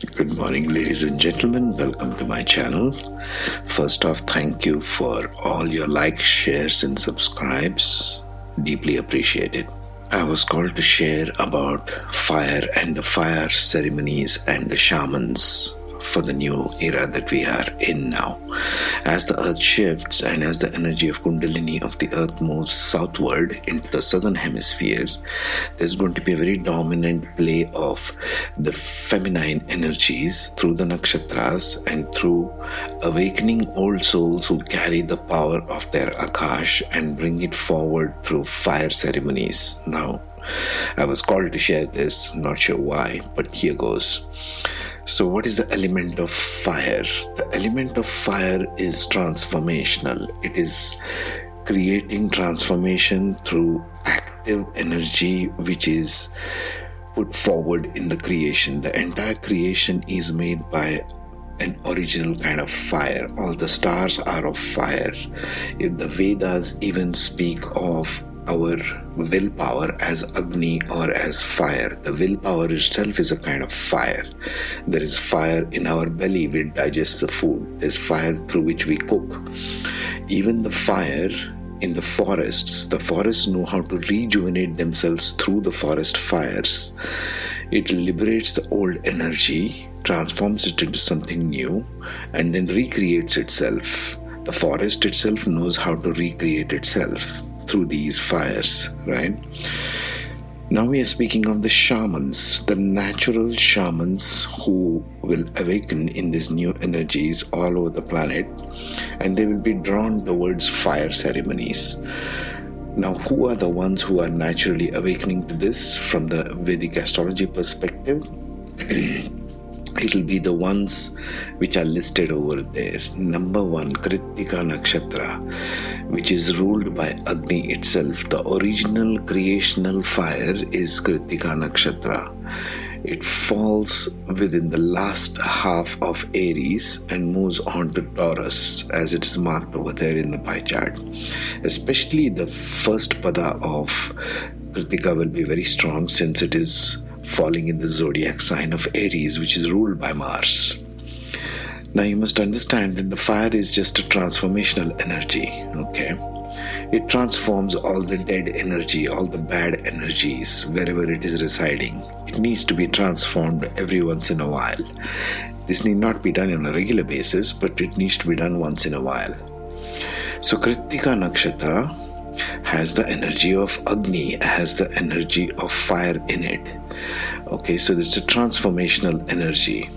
Good morning, ladies and gentlemen. Welcome to my channel. First off, thank you for all your likes, shares, and subscribes. Deeply appreciated. I was called to share about fire and the fire ceremonies and the shamans for the new era that we are in now. As the earth shifts and as the energy of Kundalini of the earth moves southward into the southern hemisphere, there's going to be a very dominant play of the feminine energies through the nakshatras and through awakening old souls who carry the power of their Akash and bring it forward through fire ceremonies. Now, I was called to share this, not sure why, but here goes. So, what is the element of fire? The element of fire is transformational, it is creating transformation through active energy, which is put forward in the creation. The entire creation is made by an original kind of fire. All the stars are of fire. If the Vedas even speak of our willpower as Agni or as fire. The willpower itself is a kind of fire. There is fire in our belly, we digest the food. There's fire through which we cook. Even the fire in the forests, the forests know how to rejuvenate themselves through the forest fires. It liberates the old energy, transforms it into something new, and then recreates itself. The forest itself knows how to recreate itself through these fires, right? Now we are speaking of the shamans, the natural shamans who will awaken in these new energies all over the planet and they will be drawn towards fire ceremonies. Now, who are the ones who are naturally awakening to this from the Vedic astrology perspective? it'll be the ones which are listed over there. Number one, Kritika Nakshatra, which is ruled by Agni itself. The original creational fire is Kritika Nakshatra. It falls within the last half of Aries and moves on to Taurus as it is marked over there in the pie chart. Especially the first pada of Kritika will be very strong since it is falling in the zodiac sign of Aries, which is ruled by Mars. Now, you must understand that the fire is just a transformational energy, okay? It transforms all the dead energy, all the bad energies, wherever it is residing. It needs to be transformed every once in a while. This need not be done on a regular basis, but it needs to be done once in a while. So, Kritika Nakshatra has the energy of Agni, has the energy of fire in it. Okay, so it's a transformational energy.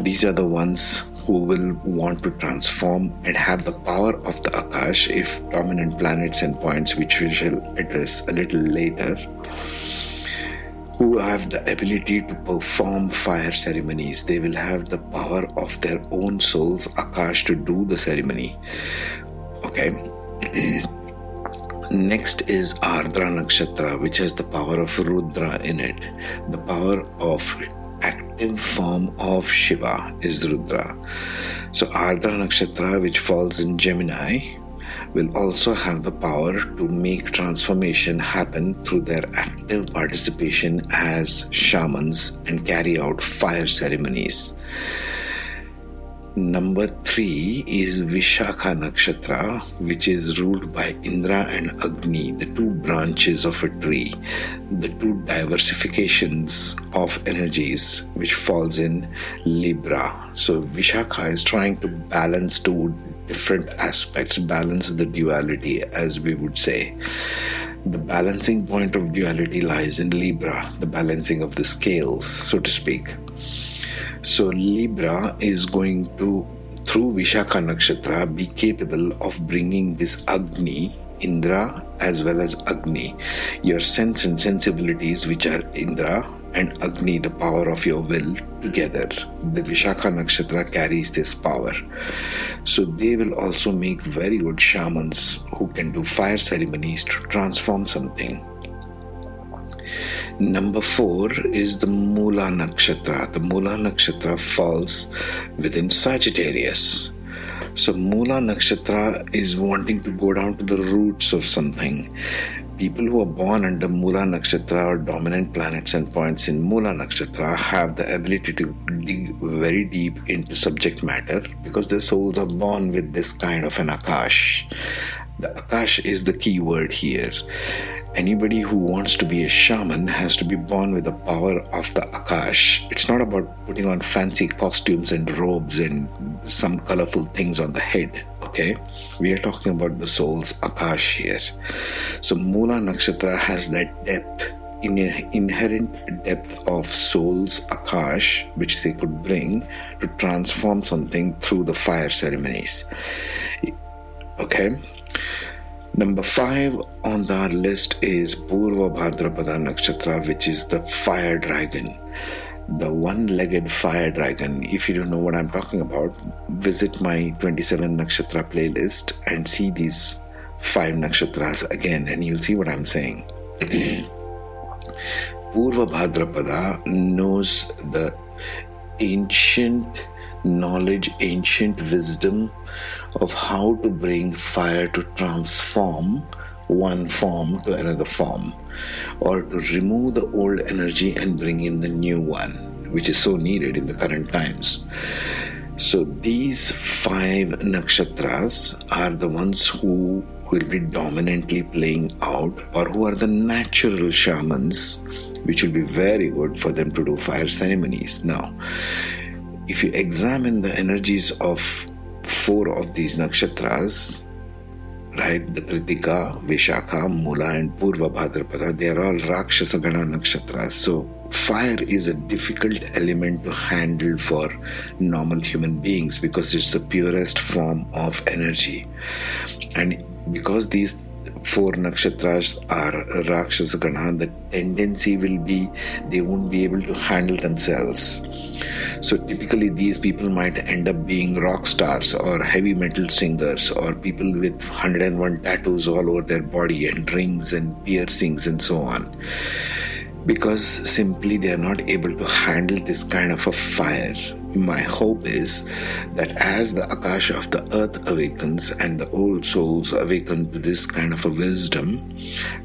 These are the ones who will want to transform and have the power of the Akash if dominant planets and points, which we shall address a little later, who have the ability to perform fire ceremonies. They will have the power of their own souls, Akash, to do the ceremony. Okay. Next is Ardra Nakshatra, which has the power of Rudra in it. The power of active form of Shiva is Rudra. So Ardra Nakshatra, which falls in Gemini, will also have the power to make transformation happen through their active participation as shamans and carry out fire ceremonies. Number three is Vishakha Nakshatra, which is ruled by Indra and Agni, the two branches of a tree, the two diversifications of energies, which falls in Libra. So Vishakha is trying to balance two different aspects, balance the duality, as we would say. The balancing point of duality lies in Libra, the balancing of the scales, so to speak. So Libra is going to, through Vishakha Nakshatra, be capable of bringing this Agni, Indra, as well as Agni, your sense and sensibilities, which are Indra and Agni, the power of your will, together. The Vishakha Nakshatra carries this power. So they will also make very good shamans who can do fire ceremonies to transform something Number four is the Mula Nakshatra. The Mula Nakshatra falls within Sagittarius. So Mula Nakshatra is wanting to go down to the roots of something. People who are born under Mula Nakshatra or dominant planets and points in Mula Nakshatra have the ability to dig very deep into subject matter because their souls are born with this kind of an Akash. The Akash is the key word here anybody who wants to be a shaman has to be born with the power of the Akash. It's not about putting on fancy costumes and robes and some colorful things on the head, okay? We are talking about the soul's Akash here. So, Mula Nakshatra has that depth. in an inherent depth of soul's akash, which they could bring to transform something through the fire ceremonies. Okay, Number five on our list is Purva Bhadrapada Nakshatra, which is the fire dragon, the one legged fire dragon. If you don't know what I'm talking about, visit my 27 Nakshatra playlist and see these five nakshatras again, and you'll see what I'm saying. Purva Bhadrapada knows the ancient knowledge, ancient wisdom of how to bring fire to transform one form to another form, or to remove the old energy and bring in the new one, which is so needed in the current times. So, these five nakshatras are the ones who will be dominantly playing out, or who are the natural shamans, which will be very good for them to do fire ceremonies. Now, if you examine the energies of four of these nakshatras, right, the Kritika, Vishakha, Mula, and Purva Bhadrapada, they are all Rakshasa Gana nakshatras. So, fire is a difficult element to handle for normal human beings because it's the purest form of energy. And because these four nakshatras are Rakshasa Gana, the tendency will be they won't be able to handle themselves. So typically, these people might end up being rock stars or heavy metal singers or people with 101 tattoos all over their body and rings and piercings and so on. Because simply they are not able to handle this kind of a fire my hope is that as the Akasha of the earth awakens and the old souls awaken to this kind of a wisdom,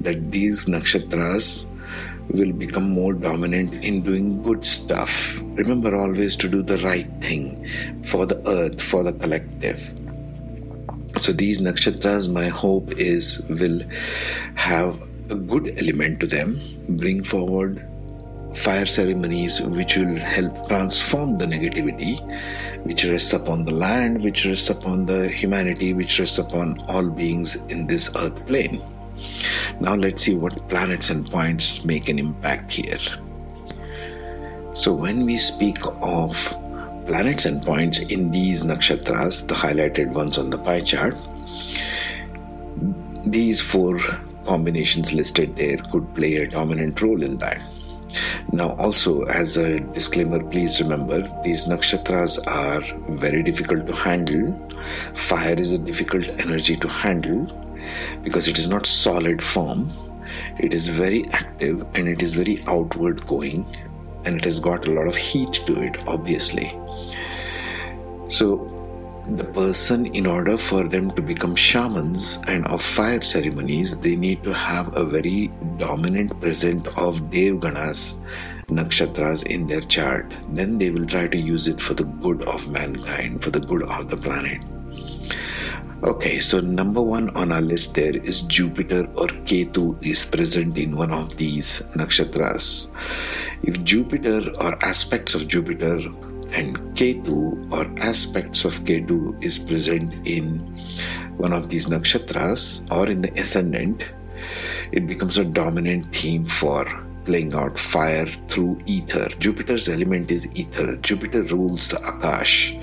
that these nakshatras will become more dominant in doing good stuff. Remember always to do the right thing for the earth, for the collective. So these nakshatras, my hope is, will have a good element to them, bring forward fire ceremonies which will help transform the negativity which rests upon the land, which rests upon the humanity, which rests upon all beings in this earth plane. Now let's see what planets and points make an impact here. So when we speak of planets and points in these nakshatras, the highlighted ones on the pie chart, these four combinations listed there could play a dominant role in that. Now, also, as a disclaimer, please remember these nakshatras are very difficult to handle. Fire is a difficult energy to handle because it is not solid form, it is very active and it is very outward going, and it has got a lot of heat to it, obviously. So, the person, in order for them to become shamans and of fire ceremonies, they need to have a very dominant present of Devganas nakshatras in their chart. Then they will try to use it for the good of mankind, for the good of the planet. Okay, so number one on our list there is Jupiter or Ketu is present in one of these nakshatras. If Jupiter or aspects of Jupiter and Ketu or aspects of Ketu is present in one of these nakshatras or in the ascendant, it becomes a dominant theme for playing out fire through ether. Jupiter's element is ether. Jupiter rules the Akash.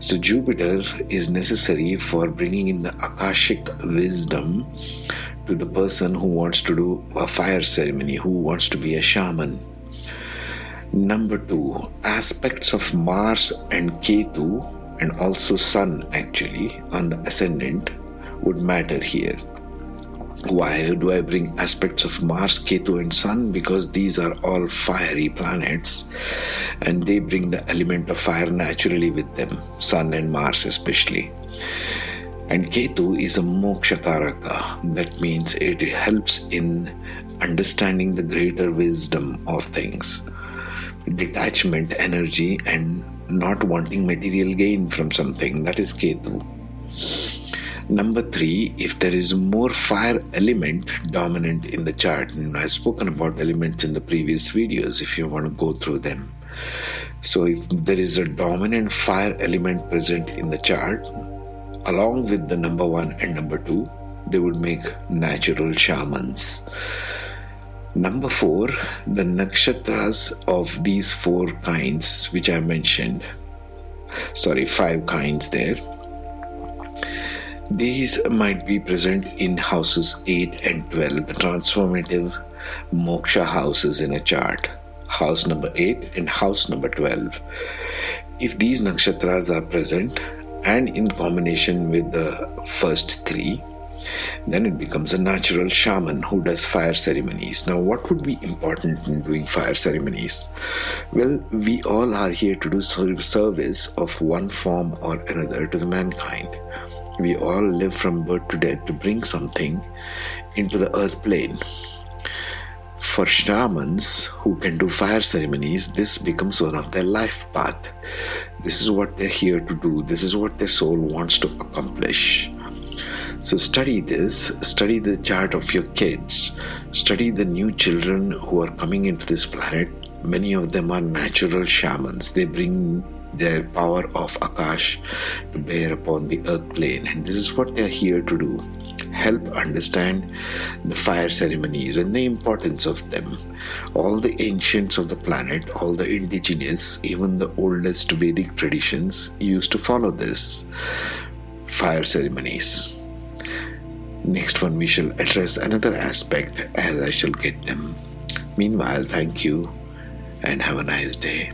So, Jupiter is necessary for bringing in the Akashic wisdom to the person who wants to do a fire ceremony, who wants to be a shaman Number two, aspects of Mars and Ketu and also Sun actually on the ascendant would matter here. Why do I bring aspects of Mars, Ketu, and Sun? Because these are all fiery planets and they bring the element of fire naturally with them, Sun and Mars especially. And Ketu is a moksha karaka. That means it helps in understanding the greater wisdom of things, detachment, energy, and not wanting material gain from something. That is Ketu. Number three, if there is more fire element dominant in the chart, and I've spoken about elements in the previous videos if you want to go through them. So, if there is a dominant fire element present in the chart, along with the number one and number two, they would make natural shamans. Number four, the nakshatras of these four kinds, which I mentioned, sorry, five kinds there these might be present in houses 8 and 12, the transformative moksha houses in a chart. House number 8 and house number 12. If these nakshatras are present and in combination with the first three, then it becomes a natural shaman who does fire ceremonies. Now, what would be important in doing fire ceremonies? Well, we all are here to do service of one form or another to the mankind. We all live from birth to death to bring something into the earth plane. For shamans who can do fire ceremonies, this becomes one of their life path. This is what they're here to do. This is what their soul wants to accomplish. So study this, study the chart of your kids, study the new children who are coming into this planet. Many of them are natural shamans. They bring their power of Akash to bear upon the earth plane. And this is what they are here to do help understand the fire ceremonies and the importance of them. All the ancients of the planet, all the indigenous, even the oldest Vedic traditions used to follow this fire ceremonies. Next one, we shall address another aspect as I shall get them. Meanwhile, thank you and have a nice day.